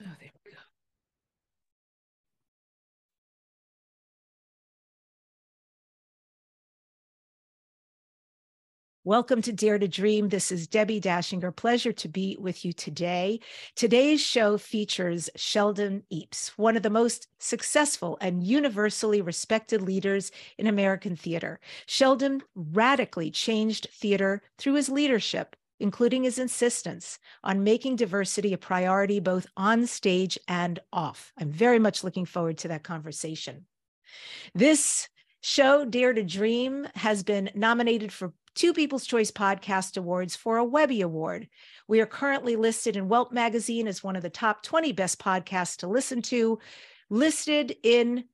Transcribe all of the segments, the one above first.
Oh, there we go. Welcome to Dare to Dream. This is Debbie Dachinger. Pleasure to be with you today. Today's show features Sheldon Epps, one of the most successful and universally respected leaders in American theater. Sheldon radically changed theater through his leadership, including his insistence on making diversity a priority both on stage and off. I'm very much looking forward to that conversation. This show, Dare to Dream, has been nominated for two People's Choice Podcast Awards for a Webby Award. We are currently listed in Welt Magazine as one of the top 20 best podcasts to listen to, listed in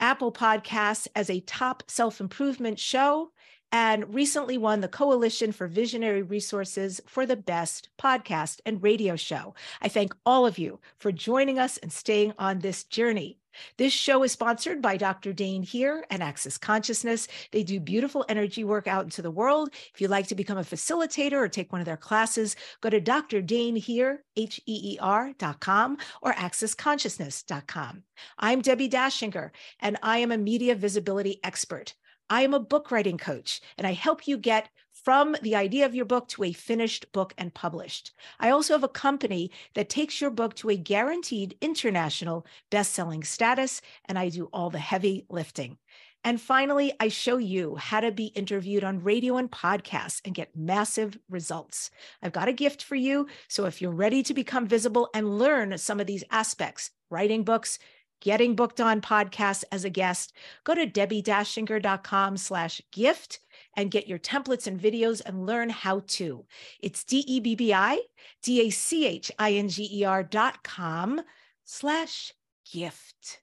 Apple Podcasts as a top self improvement show, and recently won the Coalition for Visionary Resources for the best podcast and radio show. I thank all of you for joining us and staying on this journey. This show is sponsored by Dr. Dain Heer and Access Consciousness. They do beautiful energy work out into the world. If you'd like to become a facilitator or take one of their classes, go to Dr. Dain Heer, H-E-E-R.com or accessconsciousness.com. I'm Debbie Dachinger, and I am a media visibility expert. I am a book writing coach, and I help you get from the idea of your book to a finished book and published. I also have a company that takes your book to a guaranteed international best-selling status, and I do all the heavy lifting. And finally, I show you how to be interviewed on radio and podcasts and get massive results. I've got a gift for you. So if you're ready to become visible and learn some of these aspects, writing books, getting booked on podcasts as a guest, go to debbiedachinger.com slash gift and get your templates and videos and learn how to. It's D-E-B-B-I, D-A-C-H-I-N-G-E-R dot com slash gift.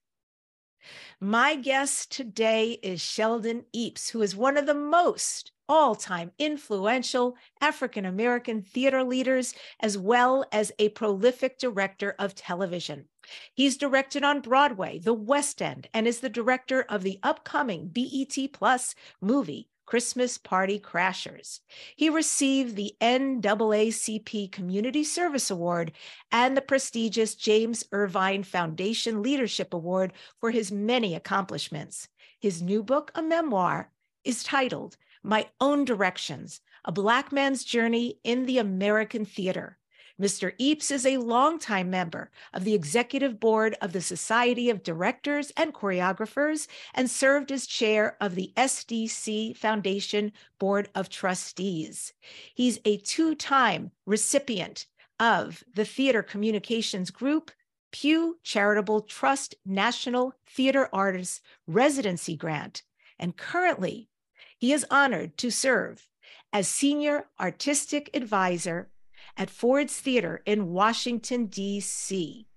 My guest today is Sheldon Epps, who is one of the most all time influential African American theater leaders, as well as a prolific director of television. He's directed on Broadway, the West End, and is the director of the upcoming BET Plus movie, Christmas Party Crashers. He received the NAACP Community Service Award and the prestigious James Irvine Foundation Leadership Award for his many accomplishments. His new book, a memoir, is titled My Own Directions A Black Man's Journey in the American Theater. Mr. Epps is a longtime member of the executive board of the Society of Directors and Choreographers and served as chair of the SDC Foundation Board of Trustees. He's a two time recipient of the Theater Communications Group Pew Charitable Trust National Theater Artists Residency Grant. And currently, he is honored to serve as Senior Artistic Advisor at Ford's Theater in Washington, D.C.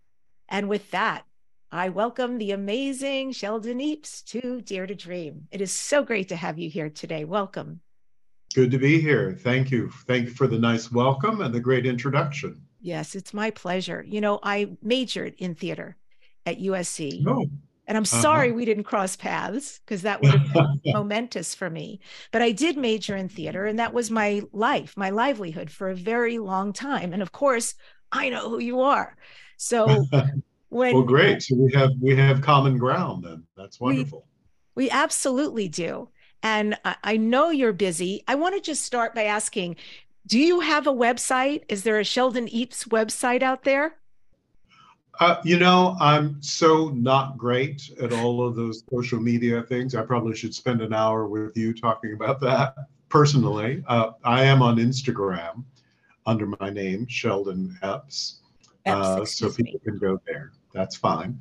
And with that, I welcome the amazing Sheldon Epps to Dare to Dream. It is so great to have you here today. Welcome. Good to be here. Thank you. Thank you for the nice welcome and the great introduction. Yes, it's my pleasure. You know, I majored in theater at USC. Oh. And I'm uh-huh. sorry we didn't cross paths because that would have been momentous for me. But I did major in theater, and that was my life, my livelihood for a very long time. And of course, I know who you are. So when well, great. So we have we have common ground then. That's wonderful. We, we absolutely do. And I, I know you're busy. I want to just start by asking, do you have a website? Is there a Sheldon Epps website out there? Uh, you know, I'm so not great at all of those social media things. I probably should spend an hour with you talking about that personally. Uh, I am on Instagram under my name, Sheldon Epps. Uh, so people can go there. That's fine.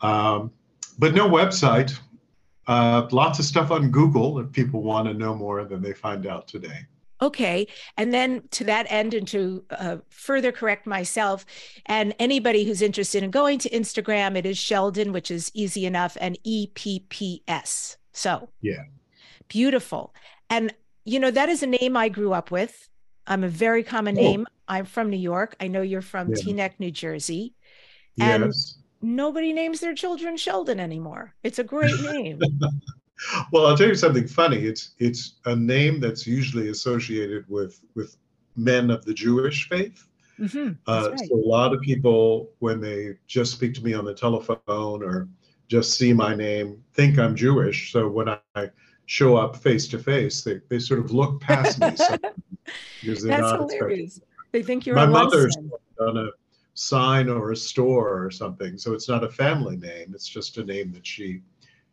Um, but no website. Uh, lots of stuff on Google if people want to know more than they find out today. Okay. And then to that end, and to uh, further correct myself, and anybody who's interested in going to Instagram, it is Sheldon, which is easy enough, and EPPS. So, yeah. Beautiful. And, you know, that is a name I grew up with. I'm a very common oh. name. I'm from New York. I know you're from yeah. Teaneck, New Jersey. And yes. nobody names their children Sheldon anymore. It's a great name. well, I'll tell you something funny. It's it's a name that's usually associated with with men of the Jewish faith, Mm-hmm. Uh, right. So a lot of people, when they just speak to me on the telephone or just see my name, think I'm Jewish. So when I show up face to face, they they sort of look past me because they're That's not hilarious. Expecting. They think you're my mother's on a sign or a store or something. So it's not a family name. It's just a name that she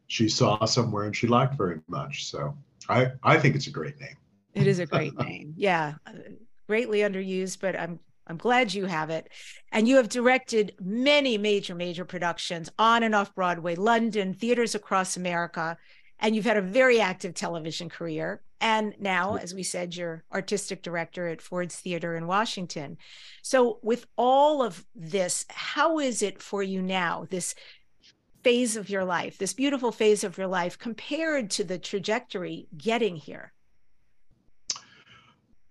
she saw somewhere and she liked very much. So I I think it's a great name. It is a great name. Yeah, greatly underused, but I'm I'm glad you have it. And you have directed many major, major productions on and off Broadway, London, theaters across America. And you've had a very active television career. And now, as we said, you're artistic director at Ford's Theater in Washington. So, with all of this, how is it for you now, this phase of your life, this beautiful phase of your life, compared to the trajectory getting here?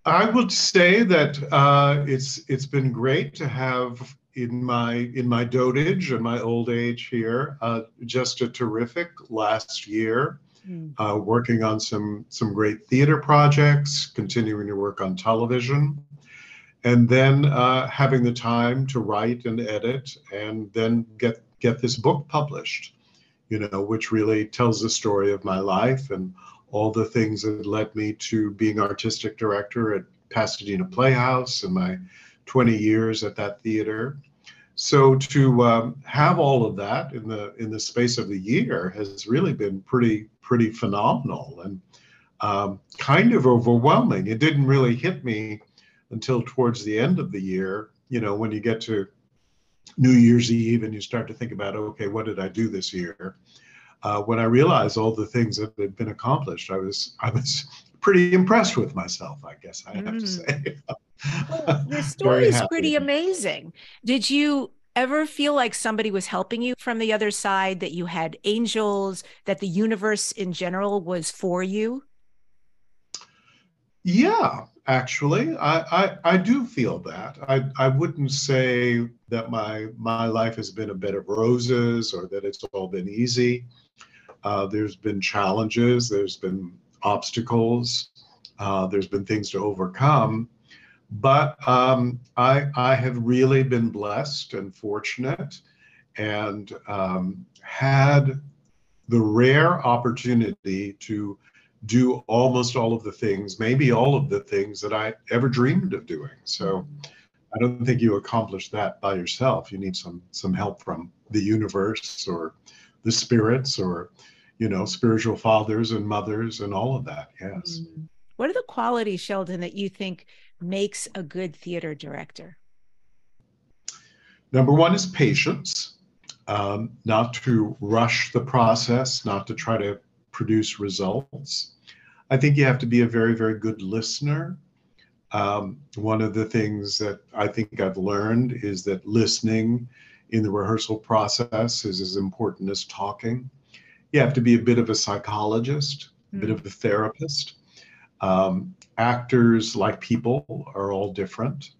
I would say that uh, it's it's been great to have in my in my dotage and my old age here uh, just a terrific last year, mm. uh, working on some some great theater projects, continuing to work on television, and then uh, having the time to write and edit, and then get get this book published, you know, which really tells the story of my life and all the things that led me to being artistic director at Pasadena Playhouse and my 20 years at that theater. So to um, have all of that in the in the space of a year has really been pretty pretty phenomenal and um, kind of overwhelming. It didn't really hit me until towards the end of the year. You know, when you get to New Year's Eve and you start to think about, okay, what did I do this year? uh, when I realized all the things that had been accomplished, I was I was pretty impressed with myself. I guess I have mm. to say. well, your story is pretty amazing. Did you ever feel like somebody was helping you from the other side? That you had angels? That the universe in general was for you? Yeah, actually, I, I, I do feel that. I, I wouldn't say that my my life has been a bed of roses or that it's all been easy. Uh, there's been challenges, there's been obstacles, uh, there's been things to overcome. But um, I, I have really been blessed and fortunate and um, had the rare opportunity to do almost all of the things, maybe all of the things that I ever dreamed of doing. So I don't think you accomplish that by yourself. You need some some help from the universe or the spirits or you know, spiritual fathers and mothers and all of that. Yes. Mm. What are the qualities, Sheldon, that you think makes a good theater director? Number one is patience, um, not to rush the process, not to try to produce results. I think you have to be a very, very good listener. Um, one of the things that I think I've learned is that listening in the rehearsal process is as important as talking you have to be a bit of a psychologist, a bit of a therapist. Um, actors, like people, are all different.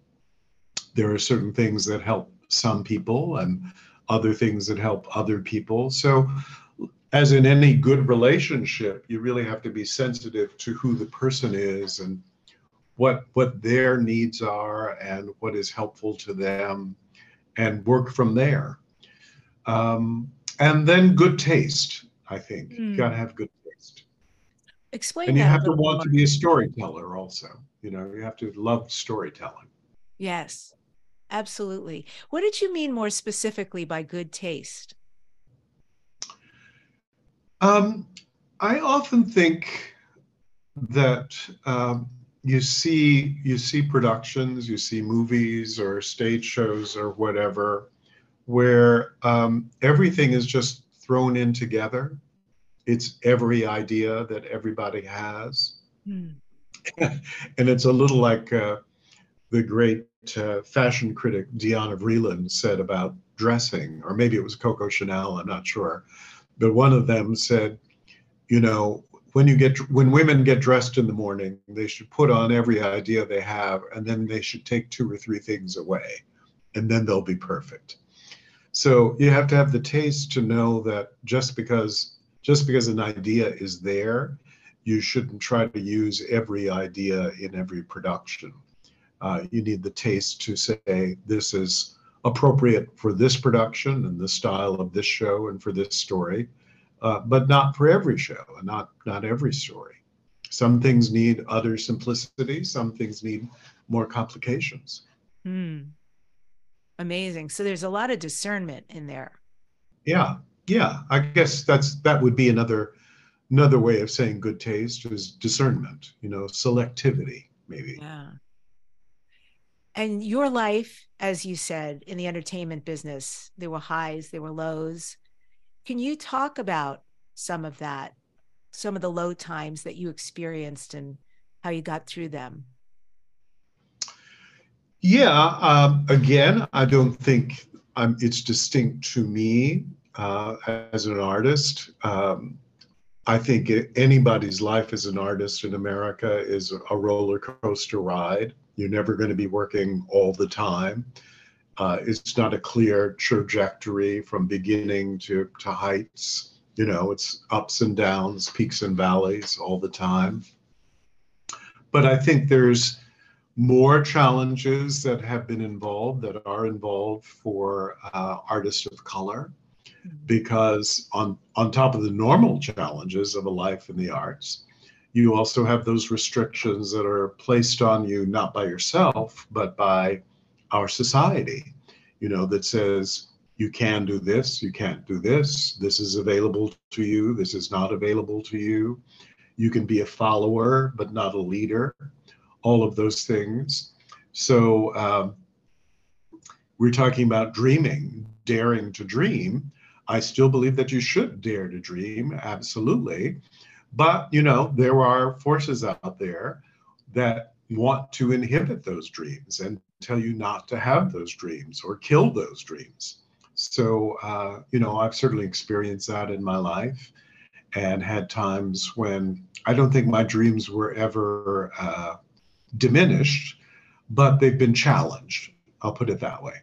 There are certain things that help some people and other things that help other people. So, as in any good relationship, you really have to be sensitive to who the person is and what what their needs are and what is helpful to them, and work from there. Um, and then good taste. I think. Mm. You got to have good taste. Explain And you have to want more. to be a storyteller also. You know, you have to love storytelling. Yes, absolutely. What did you mean more specifically by good taste? Um, I often think that um, you see you see productions, you see movies or stage shows or whatever, where um, everything is just thrown in together. It's every idea that everybody has. Mm. and it's a little like uh, the great uh, fashion critic Diana Vreeland said about dressing, or maybe it was Coco Chanel, I'm not sure. But one of them said, you know, when you get when women get dressed in the morning, they should put on every idea they have, and then they should take two or three things away, and then they'll be perfect. So you have to have the taste to know that just because just because an idea is there, you shouldn't try to use every idea in every production. Uh, you need the taste to say this is appropriate for this production and the style of this show and for this story, uh, but not for every show and not not every story. Some things need other simplicity. Some things need more complications. Mm. Amazing. So there's a lot of discernment in there. Yeah, yeah. I guess that's that would be another another way of saying good taste is discernment. You know, selectivity maybe. Yeah. And your life, as you said, in the entertainment business, there were highs, there were lows. Can you talk about some of that, some of the low times that you experienced and how you got through them? Yeah. Um, again, I don't think I'm, it's distinct to me uh, as an artist. Um, I think anybody's life as an artist in America is a roller coaster ride. You're never going to be working all the time. Uh, it's not a clear trajectory from beginning to, to heights. You know, it's ups and downs, peaks and valleys all the time. But I think there's more challenges that have been involved, that are involved for uh, artists of color. Because on, on top of the normal challenges of a life in the arts, you also have those restrictions that are placed on you not by yourself but by our society you know that says you can do this you can't do this this is available to you this is not available to you. You can be a follower but not a leader all of those things. So um, we're talking about dreaming daring to dream i still believe that you should dare to dream absolutely but, you know, there are forces out there that want to inhibit those dreams and tell you not to have those dreams or kill those dreams. So, uh, you know, I've certainly experienced that in my life and had times when I don't think my dreams were ever uh, diminished, but they've been challenged. I'll put it that way.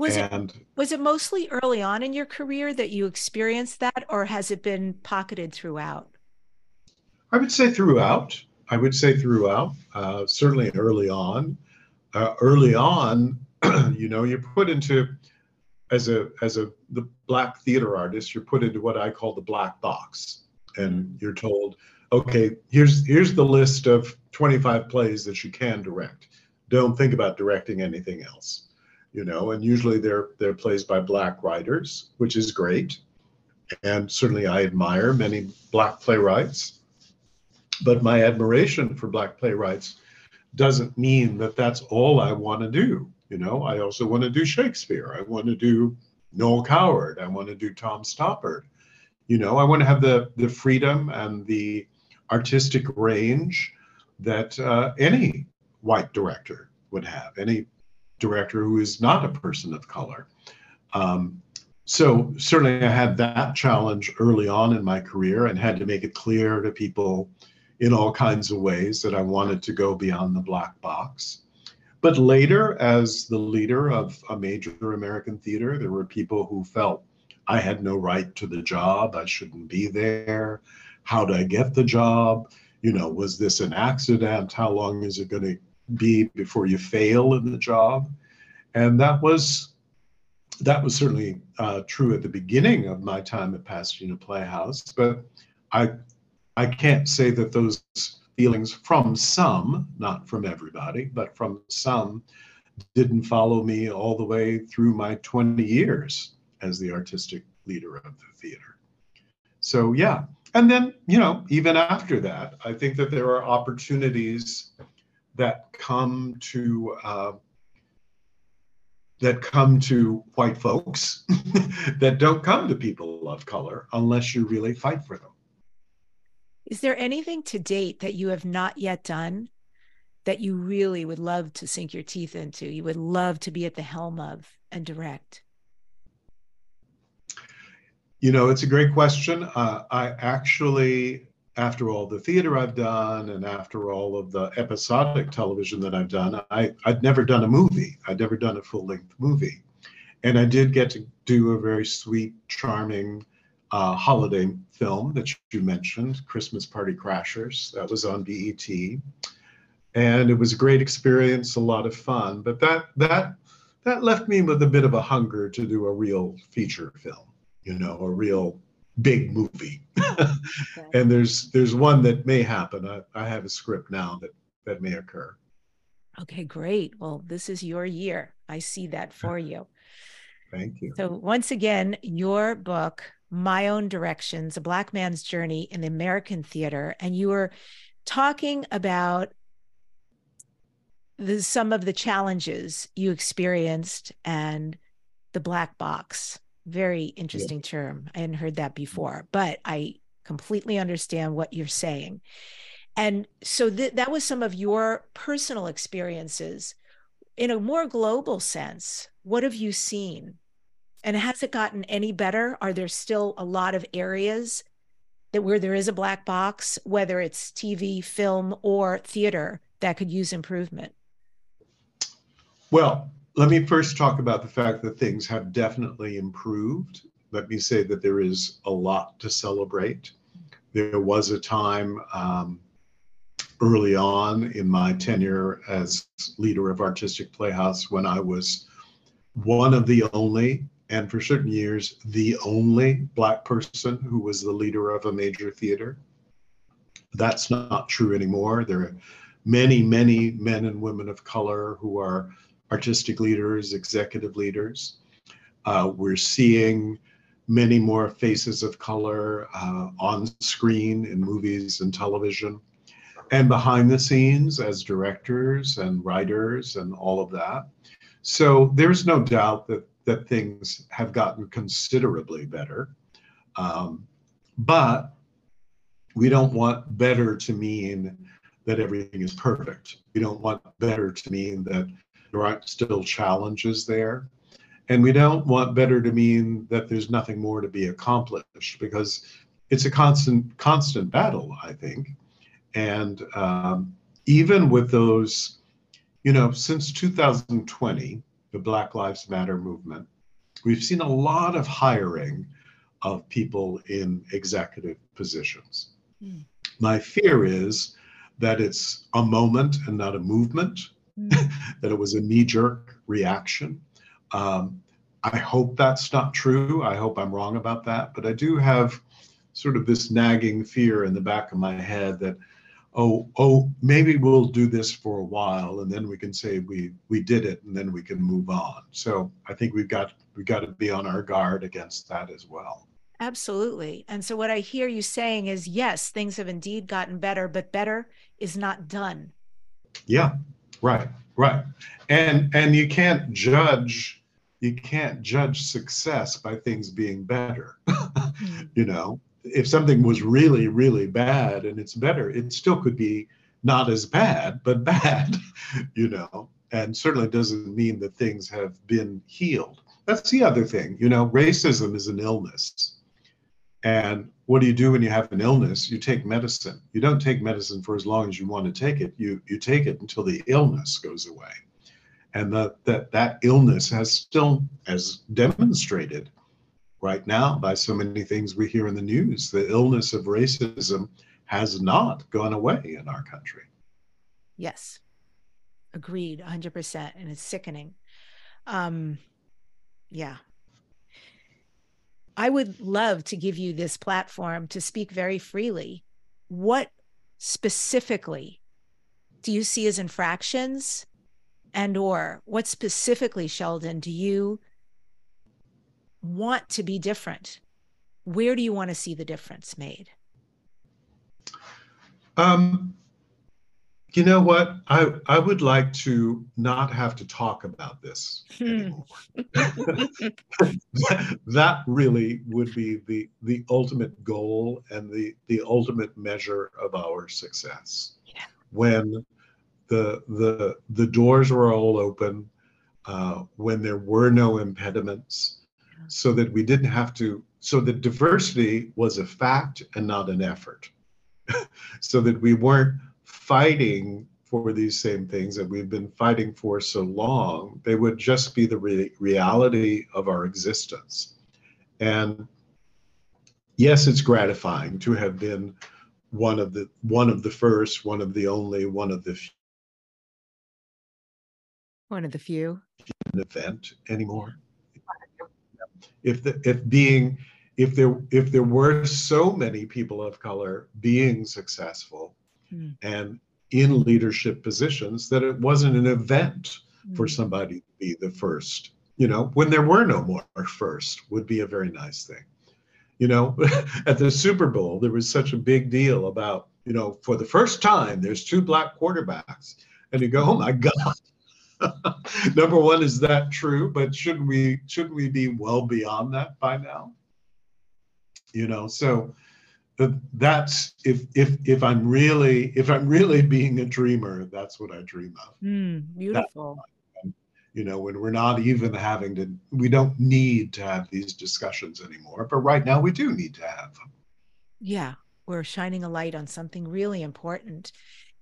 Was and, it was it mostly early on in your career that you experienced that, or has it been pocketed throughout? I would say throughout. I would say throughout. Uh, certainly early on. Uh, early on, you know, you're put into as a as a the black theater artist, you're put into what I call the black box, and you're told, okay, here's here's the list of 25 plays that you can direct. Don't think about directing anything else, you know. And usually they're they're plays by black writers, which is great, and certainly I admire many black playwrights but my admiration for Black playwrights doesn't mean that that's all I want to do. You know, I also want to do Shakespeare. I want to do Noel Coward. I want to do Tom Stoppard. You know, I want to have the the freedom and the artistic range that uh, any white director would have, any director who is not a person of color. Um, so certainly I had that challenge early on in my career and had to make it clear to people in all kinds of ways that I wanted to go beyond the black box. But later, as the leader of a major American theater, there were people who felt I had no right to the job, I shouldn't be there. How did I get the job? You know, was this an accident? How long is it going to be before you fail in the job? And that was that was certainly uh, true at the beginning of my time at Pasadena Playhouse, but I I can't say that those feelings from some, not from everybody, but from some, didn't follow me all the way through my 20 years as the artistic leader of the theater. So, yeah. And then, you know, even after that, I think that there are opportunities that come to uh, that come to white folks that don't come to people of color unless you really fight for them. Is there anything to date that you have not yet done that you really would love to sink your teeth into? You would love to be at the helm of and direct? You know, it's a great question. Uh, I actually, after all the theater I've done and after all of the episodic television that I've done, I, I'd never done a movie. I'd never done a full length movie. And I did get to do a very sweet, charming uh, holiday film that you mentioned, Christmas Party Crashers. That was on BET. and it was a great experience, a lot of fun. But that that that left me with a bit of a hunger to do a real feature film, you know, a real big movie. okay. and there's there's one that may happen. I, I have a script now that that may occur. Okay, great. Well, this is your year. I see that for you. Thank you. So once again, your book, My Own Directions, A Black Man's Journey in the American Theater, and you were talking about the, some of the challenges you experienced and the black box. Very interesting yeah. term. I hadn't heard that mm-hmm. before, but I completely understand what you're saying. And so th- that was some of your personal experiences. In a more global sense, what have you seen? And has it gotten any better? Are there still a lot of areas that where there is a black box, whether it's TV, film, or theater, that could use improvement? Well, let me first talk about the fact that things have definitely improved. Let me say that there is a lot to celebrate. There was a time um, early on in my tenure as leader of Artistic Playhouse when I was one of the only, and for certain years, the only Black person who was the leader of a major theater. That's not true anymore. There are many, many men and women of color who are artistic leaders, executive leaders. Uh, we're seeing many more faces of color uh, on screen in movies and television and behind the scenes as directors and writers and all of that. So there's no doubt that that things have gotten considerably better. Um, but we don't want better to mean that everything is perfect. We don't want better to mean that there aren't still challenges there. And we don't want better to mean that there's nothing more to be accomplished because it's a constant, constant battle, I think. And um, even with those, you know, since 2020, the Black Lives Matter movement, we've seen a lot of hiring of people in executive positions. Mm. My fear is that it's a moment and not a movement, that it was a knee jerk reaction. Um, I hope that's not true. I hope I'm wrong about that. But I do have sort of this nagging fear in the back of my head that, oh, oh, maybe we'll do this for a while and then we can say we we did it and then we can move on. So I think we've got we've got to be on our guard against that as well. Absolutely. And so what I hear you saying is yes, things have indeed gotten better, but better is not done. Yeah, Right, right. And and you can't judge you can't judge success by things being better. Hmm. you know, if something was really really bad and it's better, it still could be not as bad, but bad, you know. And certainly doesn't mean that things have been healed. That's the other thing. You know, racism is an illness. And what do you do when you have an illness? You take medicine. You don't take medicine for as long as you want to take it. You you take it until the illness goes away. And that that that illness has still as demonstrated right now by so many things we hear in the news. The illness of racism has not gone away in our country. Yes. Agreed 100% and it's sickening. Um yeah, I would love to give you this platform to speak very freely. What specifically do you see as infractions and or what specifically Sheldon do you want to be different? Where do you want to see the difference made? Um, you know what? I, I would like to not have to talk about this hmm. anymore. that, really would be the, the ultimate goal and the, the ultimate measure of our success. Yeah. When the, the, the doors were all open, uh, when there were no impediments, so that we didn't have to, so that diversity was a fact and not an effort. so that we weren't fighting for these same things that we've been fighting for so long, they would just be the re- reality of our existence. And yes, it's gratifying to have been one of the one of the first, one of the only, one of the few. One of the few. An event anymore. If the if being if there if there were so many people of color being successful mm. and in leadership positions that it wasn't an event mm. for somebody to be the first you know when there were no more first would be a very nice thing you know at the super bowl there was such a big deal about you know for the first time there's two black quarterbacks and you go oh my god number one is that true but shouldn't we shouldn't we be well beyond that by now you know so that's if if if i'm really if i'm really being a dreamer that's what i dream of. Mm, beautiful. You know when we're not even having to we don't need to have these discussions anymore but right now we do need to have them. Yeah we're shining a light on something really important.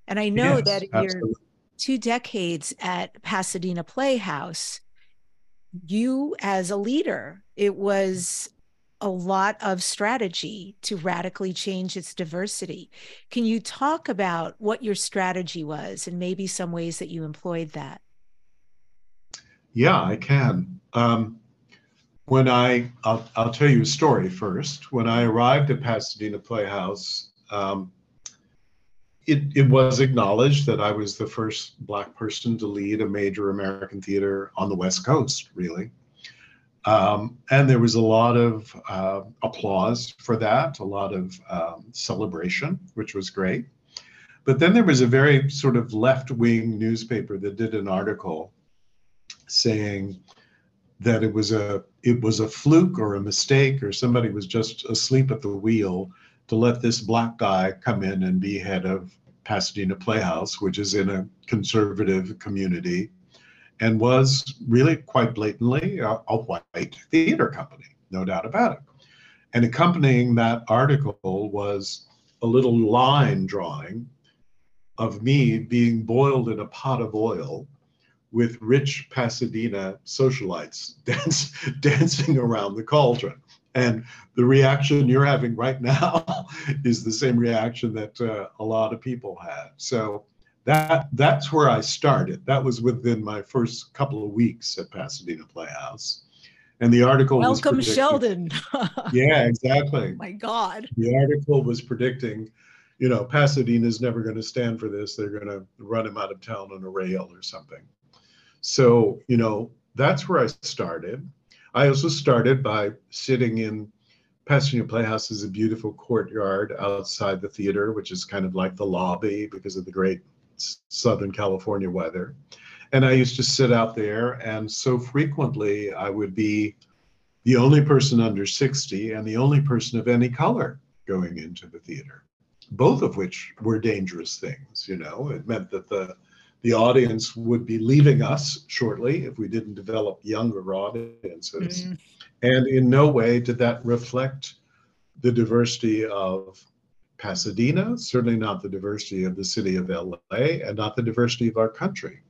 And i know yes, that in absolutely. your two decades at pasadena playhouse you as a leader it was a lot of strategy to radically change its diversity. Can you talk about what your strategy was and maybe some ways that you employed that? Yeah, I can. Um, when I, I'll, I'll, tell you a story first. When I arrived at Pasadena Playhouse, um, it, it was acknowledged that I was the first Black person to lead a major American theater on the West Coast, really. Um, and there was a lot of uh, applause for that, a lot of um, celebration, which was great. But then there was a very sort of left wing newspaper that did an article saying that it was a it was a fluke or a mistake or somebody was just asleep at the wheel to let this black guy come in and be head of Pasadena Playhouse, which is in a conservative community and was really quite blatantly a, a white theater company, no doubt about it. And accompanying that article was a little line drawing of me being boiled in a pot of oil with rich Pasadena socialites dance, dancing around the cauldron. And the reaction you're having right now is the same reaction that uh, a lot of people had. So that that's where I started. That was within my first couple of weeks at Pasadena Playhouse. And the article Welcome Sheldon. yeah, exactly. Oh my God. The article was predicting, you know, Pasadena's never going to stand for this. They're going to run him out of town on a rail or something. So, you know, that's where I started. I also started by sitting in Pasadena Playhouse is a beautiful courtyard outside the theater, which is kind of like the lobby because of the great Southern California weather. And I used to sit out there, and so frequently I would be the only person under 60 and the only person of any color going into the theater, both of which were dangerous things. You know, it meant that the the audience would be leaving us shortly if we didn't develop younger audiences. Mm. And in no way did that reflect the diversity of Pasadena, certainly not the diversity of the city of LA, and not the diversity of our country.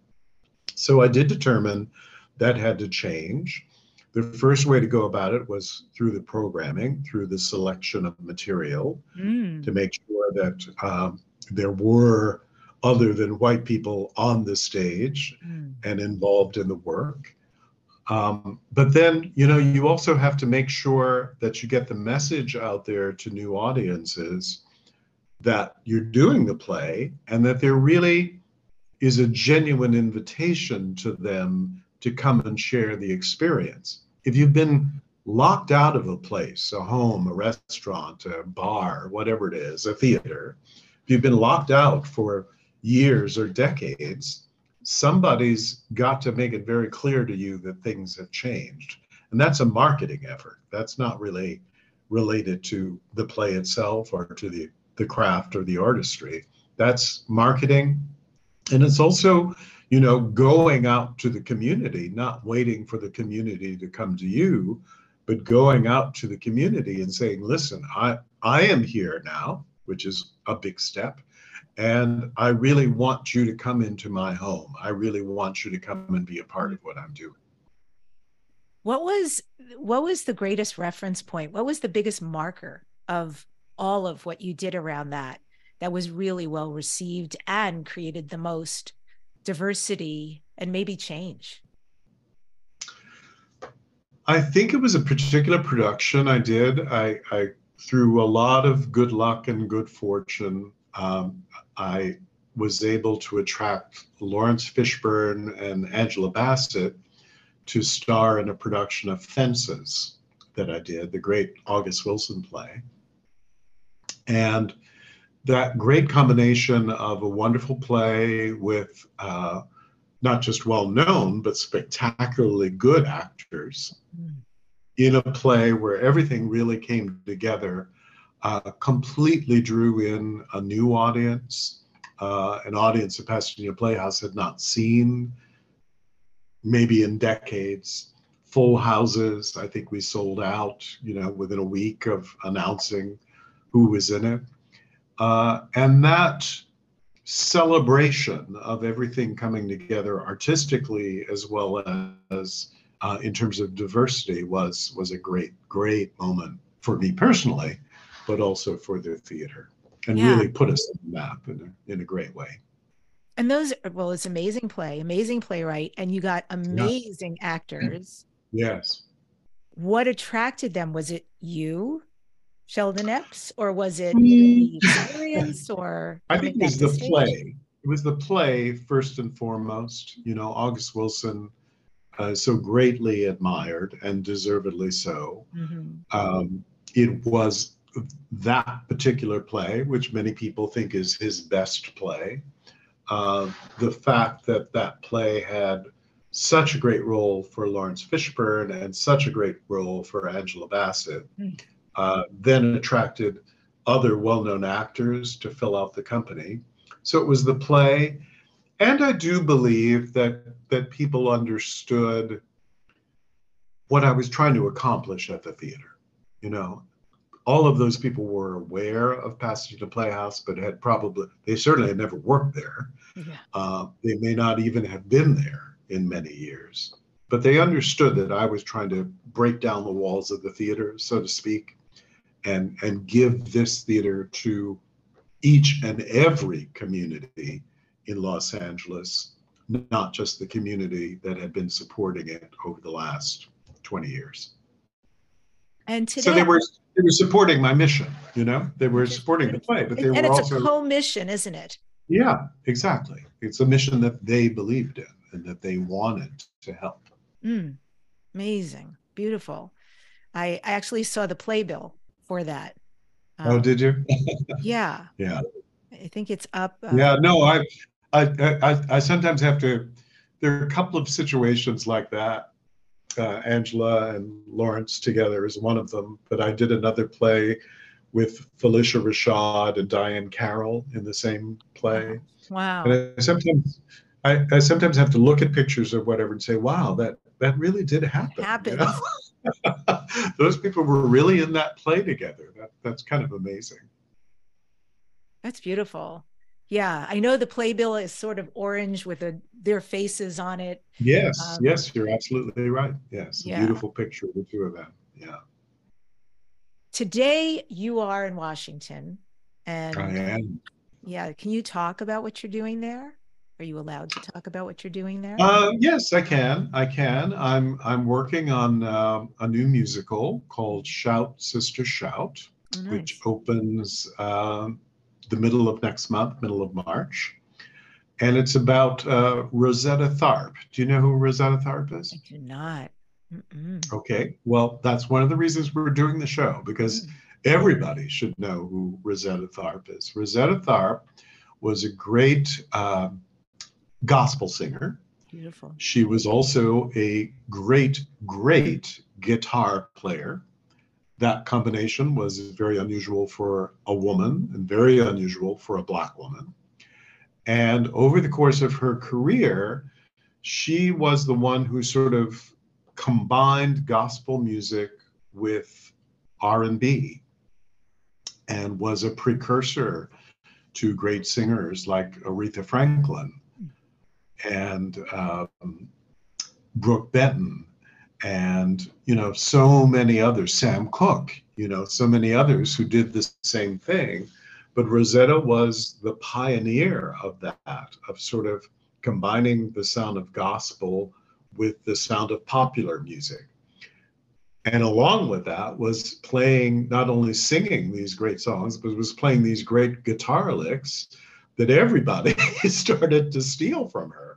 So I did determine that had to change. The first way to go about it was through the programming, through the selection of material mm. to make sure that um, there were other than white people on the stage mm. and involved in the work. Um, but then, you know, you also have to make sure that you get the message out there to new audiences that you're doing the play and that there really is a genuine invitation to them to come and share the experience. If you've been locked out of a place, a home, a restaurant, a bar, whatever it is, a theater, if you've been locked out for years or decades, somebody's got to make it very clear to you that things have changed. And that's a marketing effort. That's not really related to the play itself or to the the craft or the artistry. That's marketing. And it's also, you know, going out to the community, not waiting for the community to come to you, but going out to the community and saying, listen, I, I am here now, which is a big step. And I really want you to come into my home. I really want you to come and be a part of what I'm doing. What was what was the greatest reference point? What was the biggest marker of all of what you did around that that was really well received and created the most diversity and maybe change? I think it was a particular production I did. I, I through a lot of good luck and good fortune, um, I was able to attract Laurence Fishburne and Angela Bassett to star in a production of Fences that I did, the great August Wilson play. And that great combination of a wonderful play with uh, not just well known, but spectacularly good actors mm. in a play where everything really came together, uh, completely drew in a new audience, uh, an audience that Pasadena Playhouse had not seen maybe in decades. Full houses. I think we sold out, you know, within a week of announcing who was in it. Uh, and that celebration of everything coming together artistically as well as uh, in terms of diversity was was a great great moment for me personally but also for the theater and yeah. really put us on the map in a, in a great way and those well it's amazing play amazing playwright and you got amazing yeah. actors yes what attracted them was it you Sheldon Epps, or was it the experience? Or I think it was the stage? play. It was the play first and foremost. You know, August Wilson, uh, so greatly admired and deservedly so. Mm-hmm. Um, it was that particular play, which many people think is his best play. Uh, the fact that that play had such a great role for Laurence Fishburne and such a great role for Angela Bassett. Mm. Uh, then attracted other well known actors to fill out the company. So it was the play. And I do believe that, that people understood what I was trying to accomplish at the theater. You know, all of those people were aware of Pasadena Playhouse, but had probably, they certainly had never worked there. Yeah. Uh, they may not even have been there in many years. But they understood that I was trying to break down the walls of the theater, so to speak, and and give this theater to each and every community in Los Angeles, not just the community that had been supporting it over the last 20 years. And today, so they were they were supporting my mission. You know, they were supporting the play, but they and were it's also a co-mission, isn't it? Yeah, exactly. It's a mission that they believed in and that they wanted to help. Mm, amazing, beautiful. I, I actually saw the playbill for that. Oh, um, oh, did you? yeah. Yeah. I think it's up. Uh, yeah. No, I, I, I, I sometimes have to. There are a couple of situations like that. Uh, Angela and Laurence together is one of them. But I did another play with Phylicia Rashad and Diahann Carroll in the same play. Wow. And I sometimes, I, I sometimes have to look at pictures or whatever and say, "Wow, that that really did happen." Happened. You know? those people were really in that play together. That that's kind of amazing. That's beautiful. Yeah, I know the playbill is sort of orange with a, their faces on it. Yes, um, yes, you're absolutely right. Yes, yeah. beautiful picture of the two of them. Yeah. Today you are in Washington, and I am. Yeah, can you talk about what you're doing there? Are you allowed to talk about what you're doing there? Uh, yes, I can. I can. I'm I'm working on uh, a new musical called Shout Sister Shout, oh, nice. which opens uh, the middle of next month, middle of March, and it's about uh, Rosetta Tharpe. Do you know who Rosetta Tharpe is? I do not. Mm-mm. Okay, well, that's one of the reasons we're doing the show because mm. everybody should know who Rosetta Tharpe is. Rosetta Tharpe was a great um, gospel singer. Beautiful. She was also a great, great guitar player. That combination was very unusual for a woman and very unusual for a Black woman. And over the course of her career, she was the one who sort of combined gospel music with R&B and was a precursor to great singers like Aretha Franklin and um, Brook Benton and you know so many others sam cooke you know so many others who did the same thing but rosetta was the pioneer of that of sort of combining the sound of gospel with the sound of popular music. And along with that was playing, not only singing these great songs, but was playing these great guitar licks that everybody started to steal from her,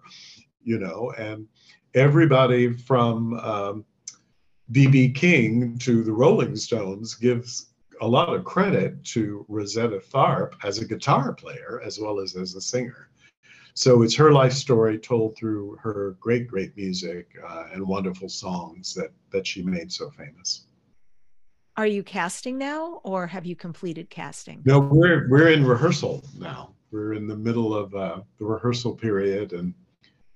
you know, and everybody from um, B.B. King to the Rolling Stones gives a lot of credit to Rosetta Tharpe as a guitar player as well as as a singer. So it's her life story told through her great, great music uh, and wonderful songs that that she made so famous. Are you casting now, or have you completed casting? No, we're we're in rehearsal now. We're in the middle of uh, the rehearsal period and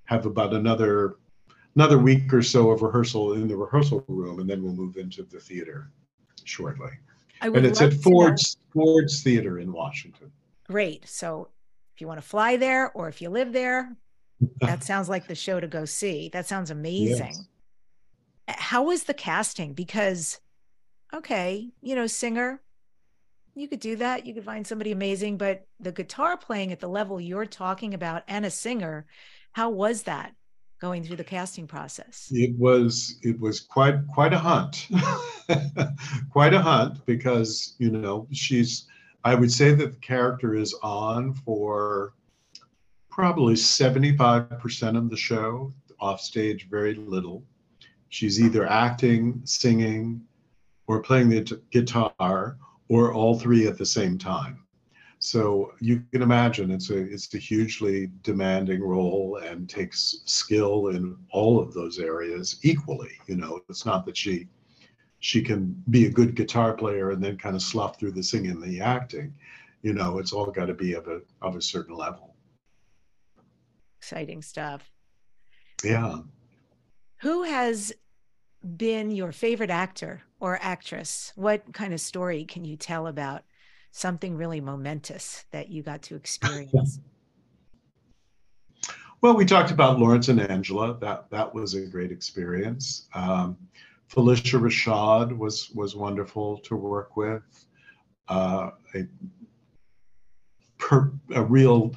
have about another another week or so of rehearsal in the rehearsal room, and then we'll move into the theater shortly. and it's at Ford's Ford's Theater in Washington. Great. So if you want to fly there or if you live there, that sounds like the show to go see. That sounds amazing. Yes. How was the casting? Because, okay, you know, singer, you could do that. You could find somebody amazing, but the guitar playing at the level you're talking about and a singer, how was that going through the casting process? It was it was quite quite a hunt. quite a hunt because, you know, she's I would say that the character is on for probably 75% of the show, off stage, very little. She's either acting, singing, or playing the t- guitar, or all three at the same time. So you can imagine it's a it's a hugely demanding role and takes skill in all of those areas equally. You know, it's not that she she can be a good guitar player and then kind of slough through the singing and the acting. You know, it's all got to be of a of a certain level. Exciting stuff. Yeah. Who has been your favorite actor or actress? What kind of story can you tell about something really momentous that you got to experience? well, we talked about Laurence and Angela. That that was a great experience. Um, Phylicia Rashad was was wonderful to work with. Uh, a, per, a real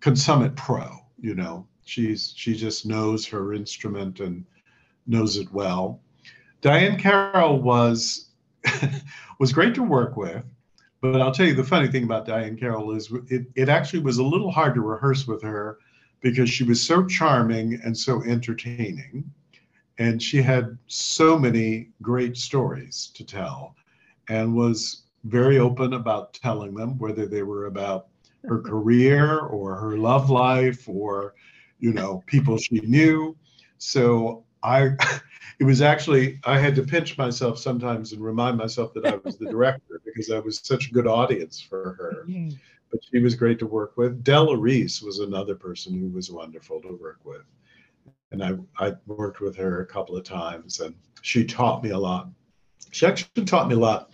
consummate pro, you know. She's she just knows her instrument and knows it well. Diahann Carroll was was great to work with, but I'll tell you the funny thing about Diahann Carroll is it, it actually was a little hard to rehearse with her because she was so charming and so entertaining and she had so many great stories to tell and was very open about telling them whether they were about her career or her love life or you know people she knew. So i it was actually i had to pinch myself sometimes and remind myself that i was the director because i was such a good audience for her but she was great to work with della reese was another person who was wonderful to work with and I, I worked with her a couple of times and she taught me a lot. She actually taught me a lot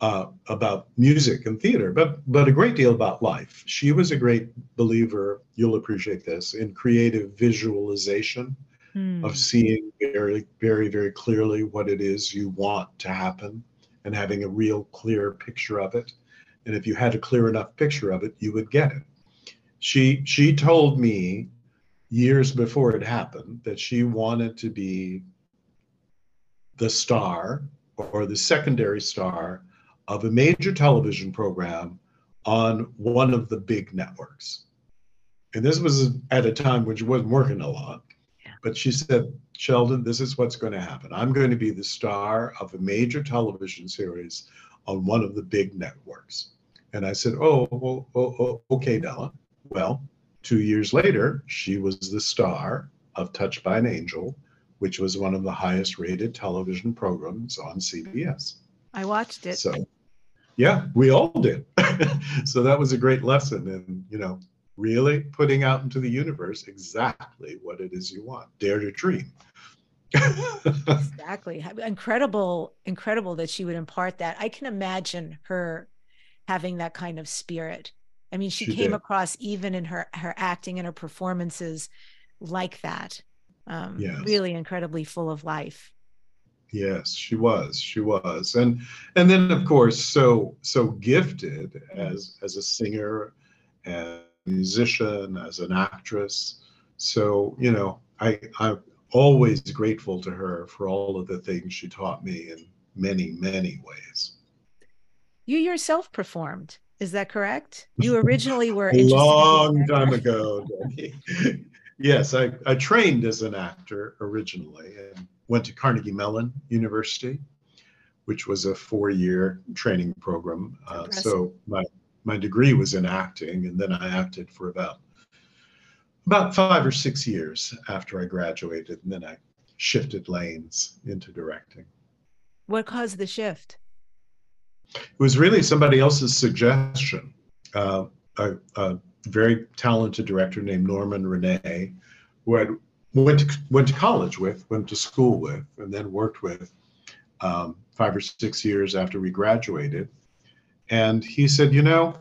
uh, about music and theater, but but a great deal about life. She was a great believer. You'll appreciate this in creative visualization mm. of seeing very very very clearly what it is you want to happen and having a real clear picture of it. And if you had a clear enough picture of it, you would get it. She she told me years before it happened that she wanted to be the star or the secondary star of a major television program on one of the big networks. And this was at a time when she wasn't working a lot. But she said, Sheldon, this is what's going to happen. I'm going to be the star of a major television series on one of the big networks. And I said, Oh, well, oh, oh, okay, Della. Well, Two years later, she was the star of Touched by an Angel, which was one of the highest rated television programs on CBS. I watched it. So, yeah, we all did. so that was a great lesson And, you know, really putting out into the universe exactly what it is you want. Dare to dream. exactly. Incredible, incredible that she would impart that. I can imagine her having that kind of spirit I mean, she, she came did. across even in her her acting and her performances like that. Um, yes. Really incredibly full of life. Yes, she was. She was, and and then of course, so so gifted as as a singer, and musician, as an actress. so you know, I I'm always grateful to her for all of the things she taught me in many many ways. You yourself performed. Is that correct? You originally were a long time ago. yes, I, I trained as an actor originally and went to Carnegie Mellon University, which was a four-year training program. Uh, so my my degree was in acting, and then I acted for about about five or six years after I graduated, and then I shifted lanes into directing. What caused the shift? It was really somebody else's suggestion. Uh, a, a, very talented director named Norman Rene, who I went to, went to college with, went to school with, and then worked with um, five or six years after we graduated. And he said, you know,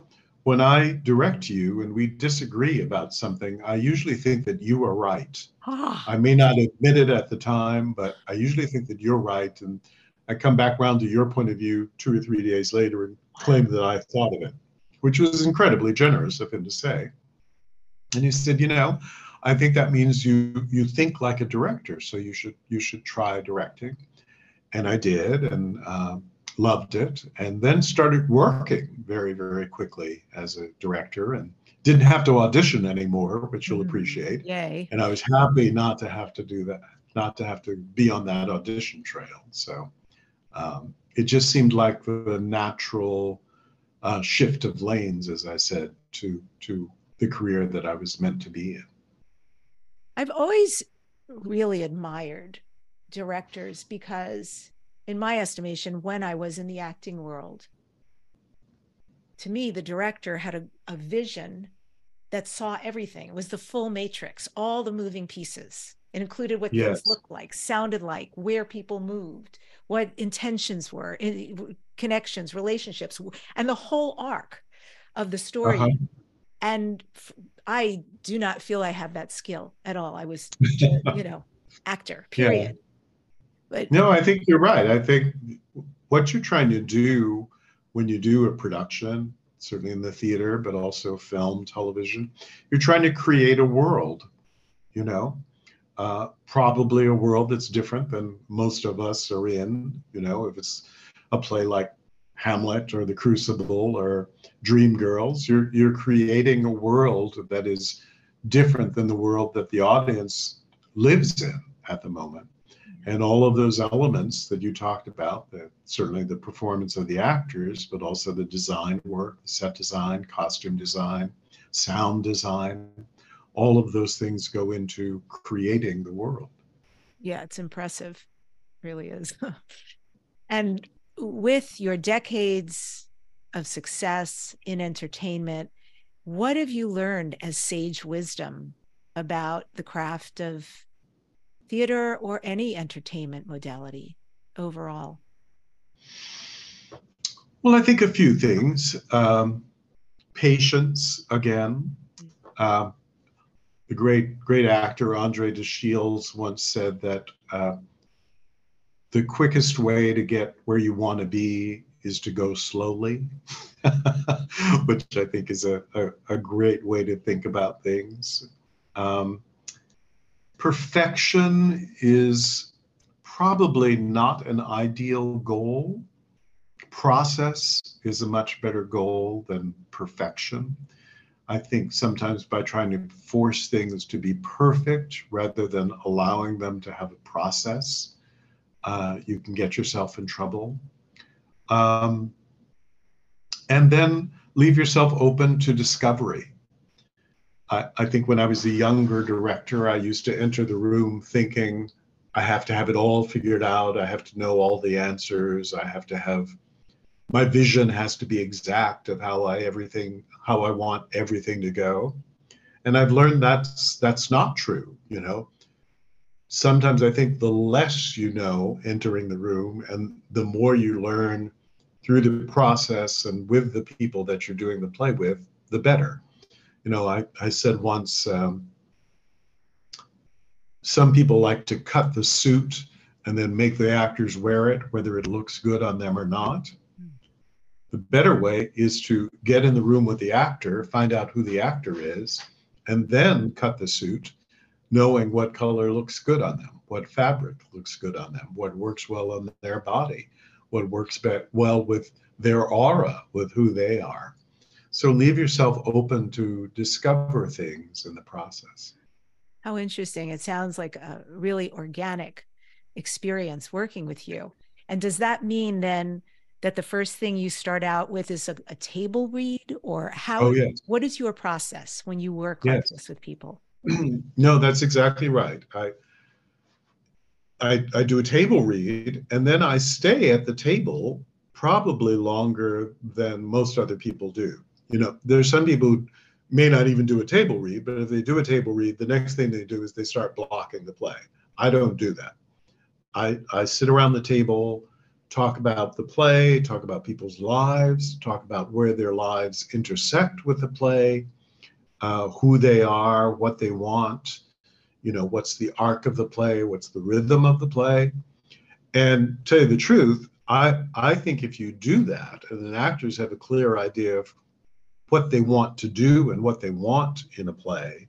when I direct you and we disagree about something, I usually think that you are right. Ah. I may not admit it at the time, but I usually think that you're right. And I come back around to your point of view two or three days later and claim that I thought of it, which was incredibly generous of him to say. And he said, you know, I think that means you you think like a director, so you should you should try directing. And I did, and uh, loved it, and then started working very very quickly as a director, and didn't have to audition anymore, which you'll mm-hmm. appreciate. Yay! And I was happy not to have to do that, not to have to be on that audition trail. So um, it just seemed like the natural uh, shift of lanes, as I said, to to the career that I was meant to be in. I've always really admired directors because, in my estimation, when I was in the acting world, to me, the director had a, a vision that saw everything. It was the full matrix, all the moving pieces. It included what yes. things looked like, sounded like, where people moved, what intentions were, connections, relationships, and the whole arc of the story. Uh-huh. And I do not feel I have that skill at all. I was, you know, actor, period. Yeah. But no, I think you're right. I think what you're trying to do when you do a production, certainly in the theater, but also film, television, you're trying to create a world, you know, uh, probably a world that's different than most of us are in. You know, if it's a play like Hamlet or The Crucible or Dreamgirls, you're you're creating a world that is different than the world that the audience lives in at the moment. And all of those elements that you talked about, that certainly the performance of the actors, but also the design work, set design, costume design, sound design, all of those things go into creating the world. Yeah, it's impressive. really is. and with your decades of success in entertainment, what have you learned as sage wisdom about the craft of theater or any entertainment modality overall? Well, I think a few things. Um, patience, again. Uh, the great great actor Andre de Shields once said that uh, the quickest way to get where you want to be is to go slowly, which I think is a, a, a, great way to think about things. Um, perfection is probably not an ideal goal. Process is a much better goal than perfection. I think sometimes by trying to force things to be perfect rather than allowing them to have a process, uh, you can get yourself in trouble. Um, and then leave yourself open to discovery. I, I think when I was a younger director, I used to enter the room thinking, I have to have it all figured out. I have to know all the answers. I have to have my vision has to be exact of how I everything how I want everything to go. And I've learned that's that's not true, you know. Sometimes I think the less you know entering the room and the more you learn through the process and with the people that you're doing the play with, the better. You know, I, I said once um, some people like to cut the suit and then make the actors wear it, whether it looks good on them or not. The better way is to get in the room with the actor, find out who the actor is, and then cut the suit knowing what color looks good on them, what fabric looks good on them, what works well on their body, what works well with their aura, with who they are. So leave yourself open to discover things in the process. How interesting. It sounds like a really organic experience working with you. And does that mean then that the first thing you start out with is a, a table read or how oh, yes. what is your process when you work yes. like this with people? no, that's exactly right. I, I I do a table read and then I stay at the table probably longer than most other people do. You know, there's some people who may not even do a table read, but if they do a table read, the next thing they do is they start blocking the play. I don't do that. I, I sit around the table, talk about the play, talk about people's lives, talk about where their lives intersect with the play, uh, who they are, what they want, you know, what's the arc of the play, what's the rhythm of the play. And tell you the truth, I, I think if you do that and the actors have a clear idea of what they want to do and what they want in a play,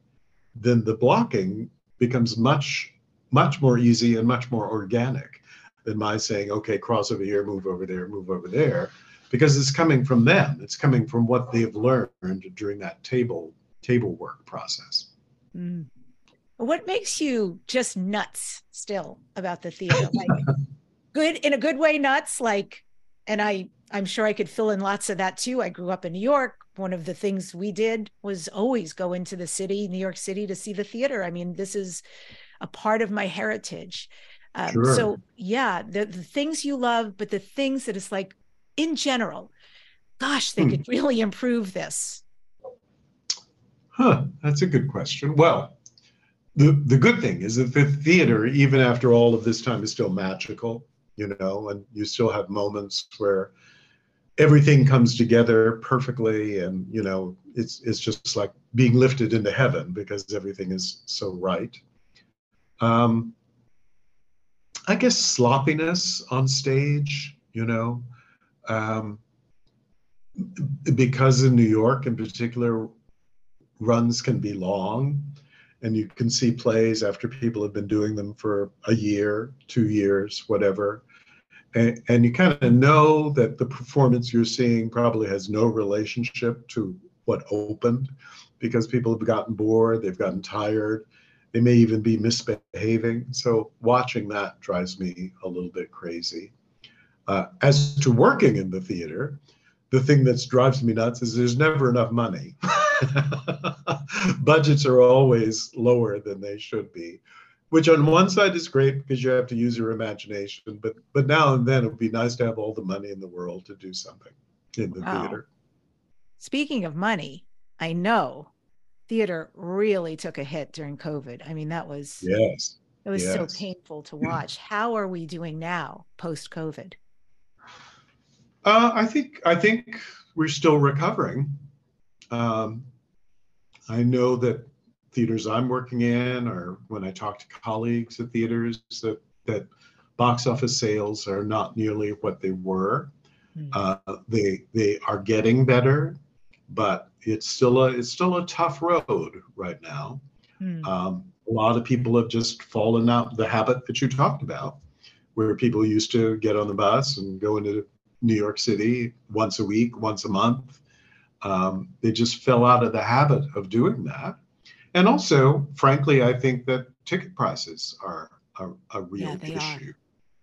then the blocking becomes much, much more easy and much more organic than my saying, okay, cross over here, move over there, move over there, because it's coming from them. It's coming from what they've learned during that table table work process. Mm. What makes you just nuts still about the theater? Like good in a good way, nuts. Like, and I I'm sure I could fill in lots of that too. I grew up in New York one of the things we did was always go into the city, New York City, to see the theater. I mean, this is a part of my heritage. Um, sure. So, yeah, the, the things you love, but the things that it's like in general, gosh, they hmm. could really improve this. Huh, that's a good question. Well, the, the good thing is that the theater, even after all of this time, is still magical, you know, and you still have moments where everything comes together perfectly and you know it's it's just like being lifted into heaven because everything is so right. Um i guess sloppiness on stage you know um because in new york in particular runs can be long and you can see plays after people have been doing them for a year two years whatever and, and you kind of know that the performance you're seeing probably has no relationship to what opened because people have gotten bored, they've gotten tired, they may even be misbehaving. So watching that drives me a little bit crazy. Uh, as to working in the theater, the thing that drives me nuts is there's never enough money. Budgets are always lower than they should be which on one side is great because you have to use your imagination, but but now and then it would be nice to have all the money in the world to do something in the wow. theater. Speaking of money, I know theater really took a hit during COVID. I mean, that was yes, it was yes. so painful to watch. How are we doing now post COVID? Uh, I think I think we're still recovering. Um, I know that theaters I'm working in, or when I talk to colleagues at theaters, that that box office sales are not nearly what they were. Mm-hmm. Uh, they they are getting better, but it's still a it's still a tough road right now. Mm-hmm. Um, a lot of people have just fallen out the habit that you talked about, where people used to get on the bus and go into New York City once a week, once a month. Um, they just fell out of the habit of doing that. And also, frankly, I think that ticket prices are a, a real yeah, issue. Are.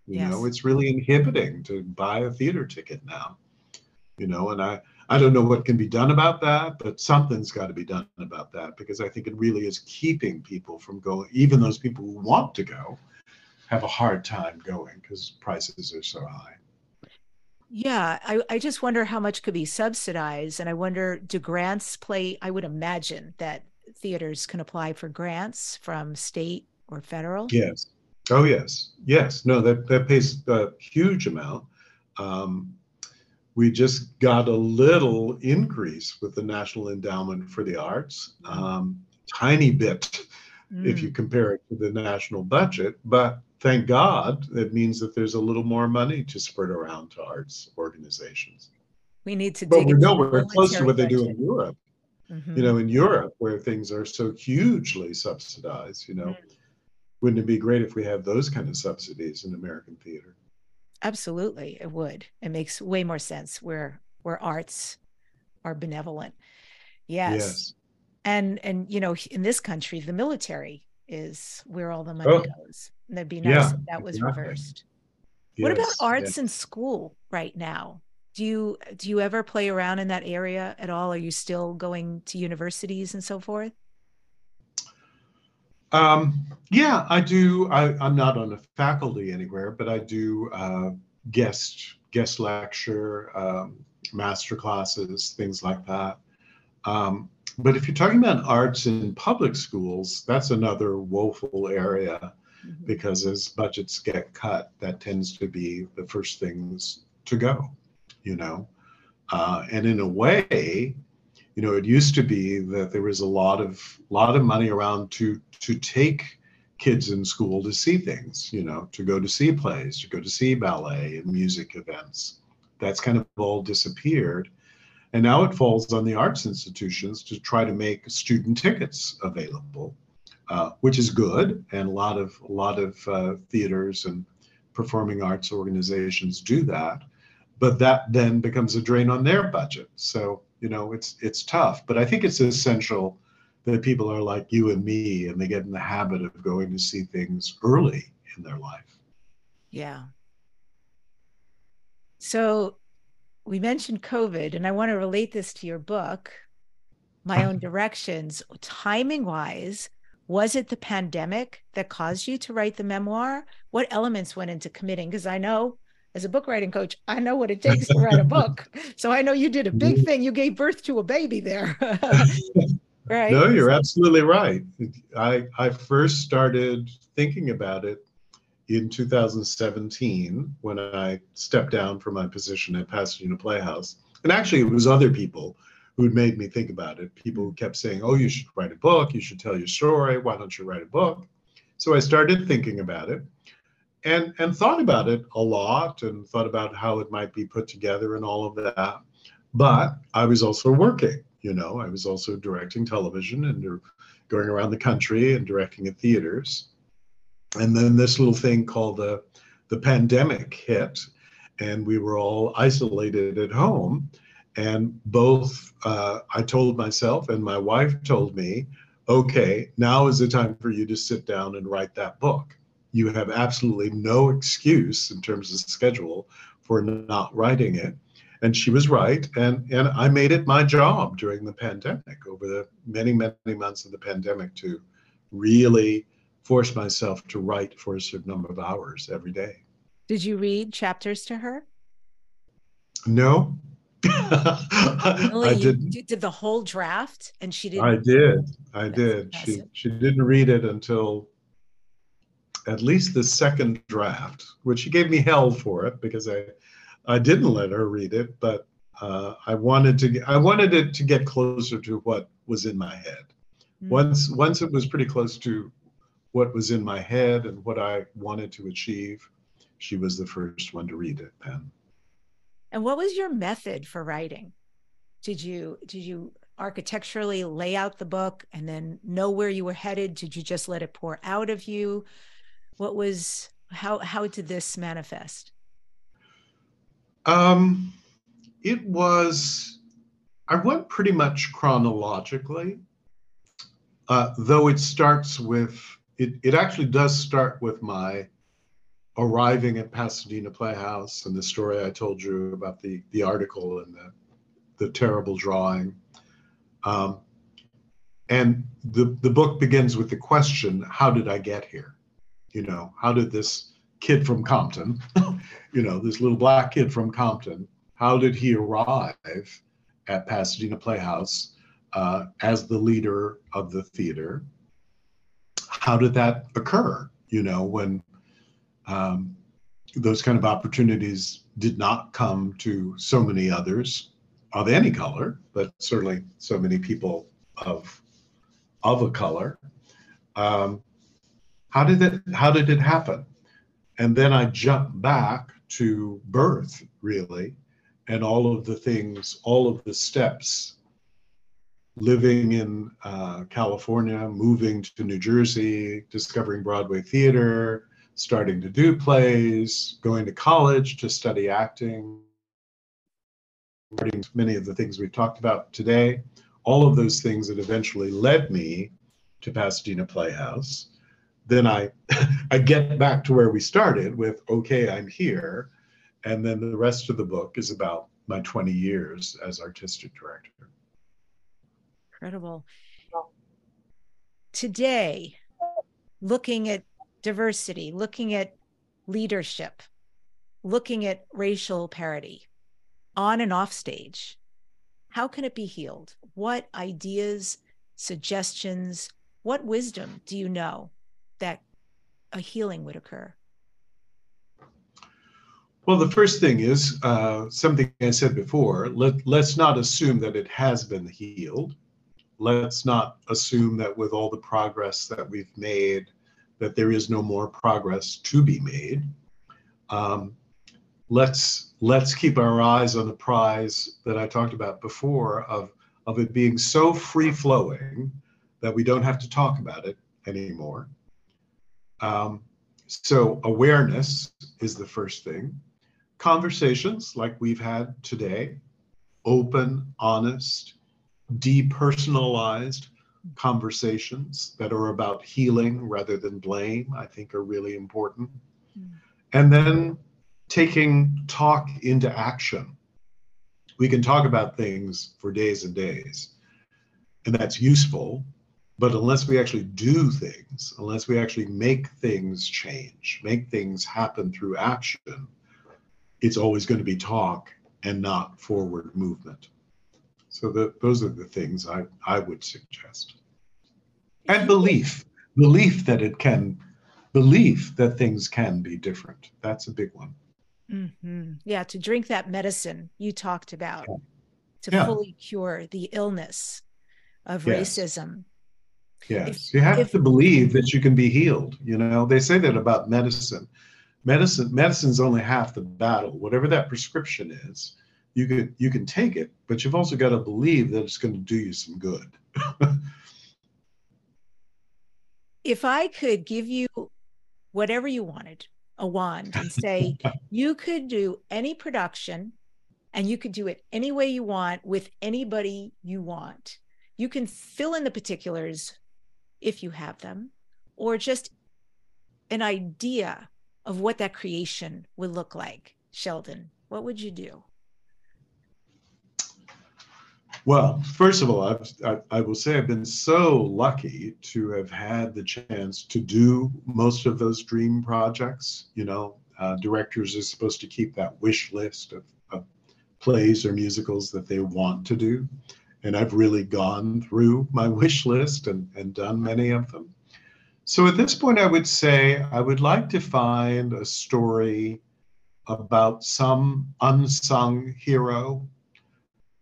You yes. know, it's really inhibiting to buy a theater ticket now. You know, and I I don't know what can be done about that, but something's got to be done about that because I think it really is keeping people from going. Even those people who want to go have a hard time going because prices are so high. Yeah, I, I just wonder how much could be subsidized. And I wonder, do grants play? I would imagine that theaters can apply for grants from state or federal? Yes. Oh, yes. Yes. No, that, that pays a huge amount. Um, we just got a little increase with the National Endowment for the Arts, um, tiny bit mm. if you mm. compare it to the national budget. But thank God, it means that there's a little more money to spread around to arts organizations. We need to. But we're nowhere close to what they do in Europe Mm-hmm. You know, in Europe, where things are so hugely subsidized, you know, mm-hmm. wouldn't it be great if we had those kind of subsidies in American theater? Absolutely, it would. It makes way more sense where where arts are benevolent. Yes. yes. And and you know, in this country, the military is where all the money oh. goes. And that'd be nice yeah, if that was exactly. reversed. Yes, what about arts in school right now? Do you do you ever play around in that area at all? Are you still going to universities and so forth? Um, yeah, I do. I, am not on a faculty anywhere, but I do uh, guest guest lecture, um, master classes, things like that. Um, but if you're talking about arts in public schools, that's another woeful area mm-hmm. because as budgets get cut, that tends to be the first things to go, you know. Uh, and in a way, you know, it used to be that there was a lot of lot of money around to to take kids in school to see things, you know, to go to see plays, to go to see ballet and music events. That's kind of all disappeared. And now it falls on the arts institutions to try to make student tickets available, uh, which is good. And a lot of a lot of uh, theaters and performing arts organizations do that. But that then becomes a drain on their budget. So you know it's it's tough. But I think it's essential that people are like you and me, and they get in the habit of going to see things early in their life. Yeah. So we mentioned COVID, and I want to relate this to your book, My Own Directions. Timing wise, was it the pandemic that caused you to write the memoir? What elements went into committing? Because I know as a book writing coach, I know what it takes to write a book. So I know you did a big mm-hmm. thing. You gave birth to a baby there. right. No, you're absolutely right. I, I first started thinking about it in 2017 when I stepped down from my position at Pasadena Playhouse. And actually, it was other people who'd made me think about it. People who kept saying, Oh, you should write a book. You should tell your story. Why don't you write a book? So I started thinking about it and, and thought about it a lot and thought about how it might be put together and all of that. But I was also working, you know, I was also directing television and going around the country and directing at theaters. And then this little thing called the the pandemic hit and we were all isolated at home. And both uh, i told myself and my wife told me okay now is the time for you to sit down and write that book you have absolutely no excuse in terms of schedule for not writing it and she was right and and i made it my job during the pandemic over the many many months of the pandemic to really force myself to write for a certain number of hours every day. Did you read chapters to her? No. really? I didn't. You did the whole draft, and she didn't. I did. I That's did. Impressive. She she didn't read it until at least the second draft, which she gave me hell for it because I I didn't let her read it, but uh, I wanted to I wanted it to get closer to what was in my head. Mm-hmm. Once once it was pretty close to what was in my head and what I wanted to achieve, she was the first one to read it, then. And what was your method for writing? Did you did you architecturally lay out the book and then know where you were headed? Did you just let it pour out of you? What was how how did this manifest? Um it was I went pretty much chronologically. Uh, though it starts with it, it actually does start with my arriving at Pasadena Playhouse and the story I told you about the, the article and the, the terrible drawing. Um, and the, the book begins with the question how did I get here? You know, how did this kid from Compton, you know, this little black kid from Compton, how did he arrive at Pasadena Playhouse uh, as the leader of the theater? how did that occur? You know, when um, those kind of opportunities did not come to so many others of any color, but certainly so many people of of a color. Um, how did it How did it happen? And then I jump back to birth, really, and all of the things, all of the steps living in uh, California, moving to New Jersey, discovering Broadway theater, starting to do plays, going to college to study acting, many of the things we've talked about today, all of those things that eventually led me to Pasadena Playhouse. Then I, I get back to where we started with, okay, I'm here. And then the rest of the book is about my 20 years as artistic director. Incredible. Today, looking at diversity, looking at leadership, looking at racial parity on and off stage, how can it be healed? What ideas, suggestions, what wisdom do you know that a healing would occur? Well, the first thing is uh, something I said before. Let, let's not assume that it has been healed. Let's not assume that with all the progress that we've made, that there is no more progress to be made. Um, let's let's keep our eyes on the prize that I talked about before of of it being so free flowing that we don't have to talk about it anymore. Um, so awareness is the first thing. Conversations like we've had today, open, honest, depersonalized conversations that are about healing rather than blame, I think are really important. Mm. And then taking talk into action. We can talk about things for days and days, and that's useful. But unless we actually do things, unless we actually make things change, make things happen through action, it's always going to be talk and not forward movement. So the, those are the things I, I would suggest. And belief, belief that it can, belief that things can be different. That's a big one. Mm-hmm. Yeah, to drink that medicine you talked about yeah. to yeah. fully cure the illness of yes. racism. Yes, if, you have if, to believe that you can be healed. You know, they say that about medicine. Medicine, medicine's only half the battle. Whatever that prescription is, you can you can take it, but you've also got to believe that it's going to do you some good. if I could give you whatever you wanted, a wand and say, you could do any production and you could do it any way you want with anybody you want. You can fill in the particulars if you have them, or just an idea of what that creation would look like. Sheldon, what would you do? Well, first of all, I, I, will say I've been so lucky to have had the chance to do most of those dream projects. You know, uh, directors are supposed to keep that wish list of, of plays or musicals that they want to do. And I've really gone through my wish list and, and done many of them. So at this point, I would say I would like to find a story about some unsung hero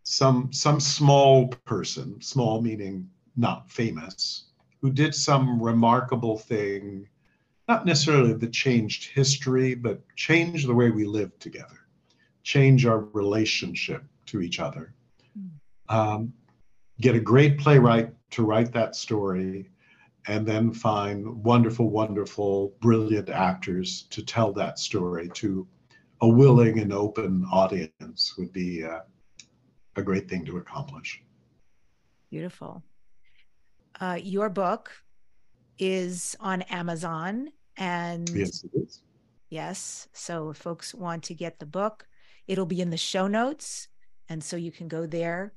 some some small person, small meaning not famous, who did some remarkable thing, not necessarily that changed history, but changed the way we live together, change our relationship to each other. Um, get a great playwright to write that story, and then find wonderful, wonderful, brilliant actors to tell that story to a willing and open audience would be uh, a great thing to accomplish. Beautiful. Uh, your book is on Amazon and yes, it is. Yes. So if folks want to get the book, it'll be in the show notes. And so you can go there.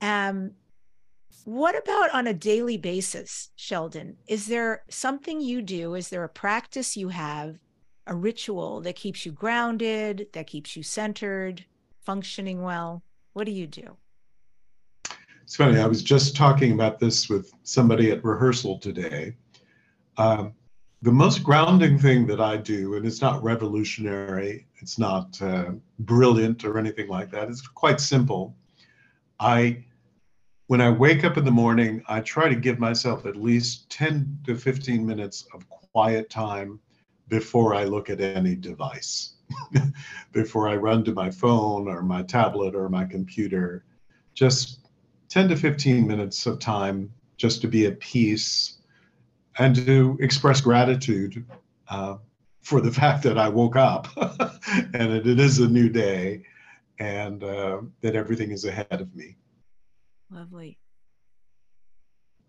Um, what about on a daily basis, Sheldon? Is there something you do? Is there a practice you have, a ritual that keeps you grounded, that keeps you centered, functioning well? What do you do? It's funny. I was just talking about this with somebody at rehearsal today. Um, the most grounding thing that I do, and it's not revolutionary, it's not uh, brilliant or anything like that. It's quite simple. I, when I wake up in the morning, I try to give myself at least 10 to 15 minutes of quiet time before I look at any device. before I run to my phone or my tablet or my computer. Just 10 to 15 minutes of time just to be at peace and to express gratitude uh, for the fact that I woke up and it is a new day and uh, that everything is ahead of me. Lovely.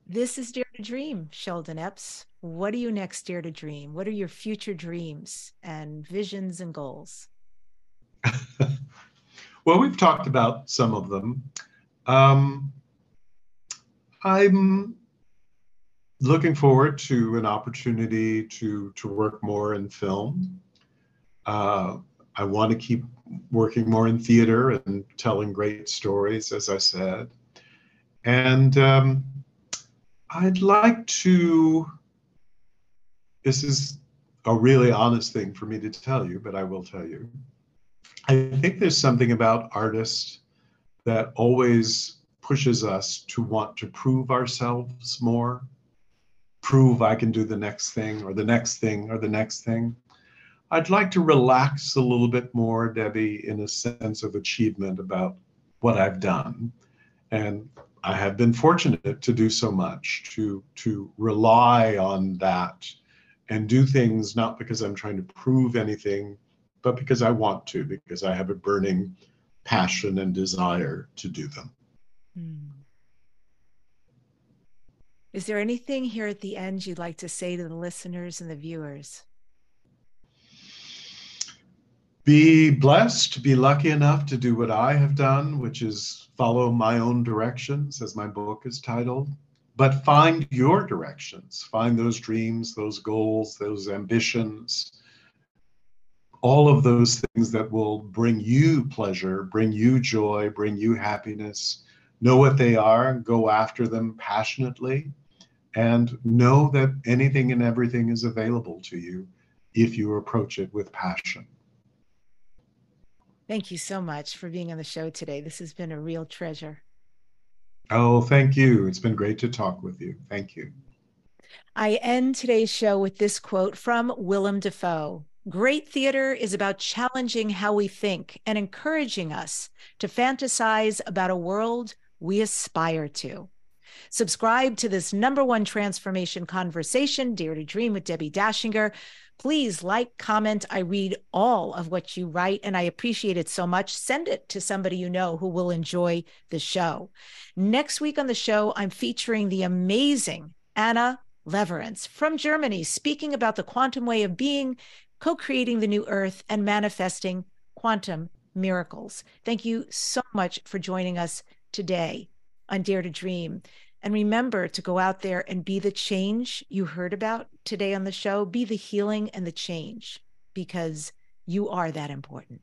This is Dare to Dream, Sheldon Epps. What do you next dare to dream? What are your future dreams and visions and goals? well, we've talked about some of them. Um, I'm looking forward to an opportunity to to work more in film. Uh, I want to keep working more in theater and telling great stories, as I said, and um, I'd like to. This is a really honest thing for me to tell you, but I will tell you. I think there's something about artists that always pushes us to want to prove ourselves more, prove I can do the next thing or the next thing or the next thing. I'd like to relax a little bit more, Debbie, in a sense of achievement about what I've done. And I have been fortunate to do so much, to, to rely on that and do things not because I'm trying to prove anything, but because I want to, because I have a burning passion and desire to do them. Hmm. Is there anything here at the end you'd like to say to the listeners and the viewers? Be blessed, be lucky enough to do what I have done, which is follow my own directions, as my book is titled. But find your directions, find those dreams, those goals, those ambitions, all of those things that will bring you pleasure, bring you joy, bring you happiness. Know what they are, go after them passionately, and know that anything and everything is available to you if you approach it with passion. Thank you so much for being on the show today. This has been a real treasure. Oh, thank you. It's been great to talk with you. Thank you. I end today's show with this quote from Willem Dafoe Great theater is about challenging how we think and encouraging us to fantasize about a world we aspire to. Subscribe to this number one transformation conversation, Dare to Dream with Debbie Dachinger. Please like, comment. I read all of what you write and I appreciate it so much. Send it to somebody you know who will enjoy the show. Next week on the show, I'm featuring the amazing Anna Leverance from Germany, speaking about the quantum way of being co creating the new earth, and manifesting quantum miracles. Thank you so much for joining us today on Dare to Dream. And remember to go out there and be the change you heard about today on the show. Be the healing and the change because you are that important.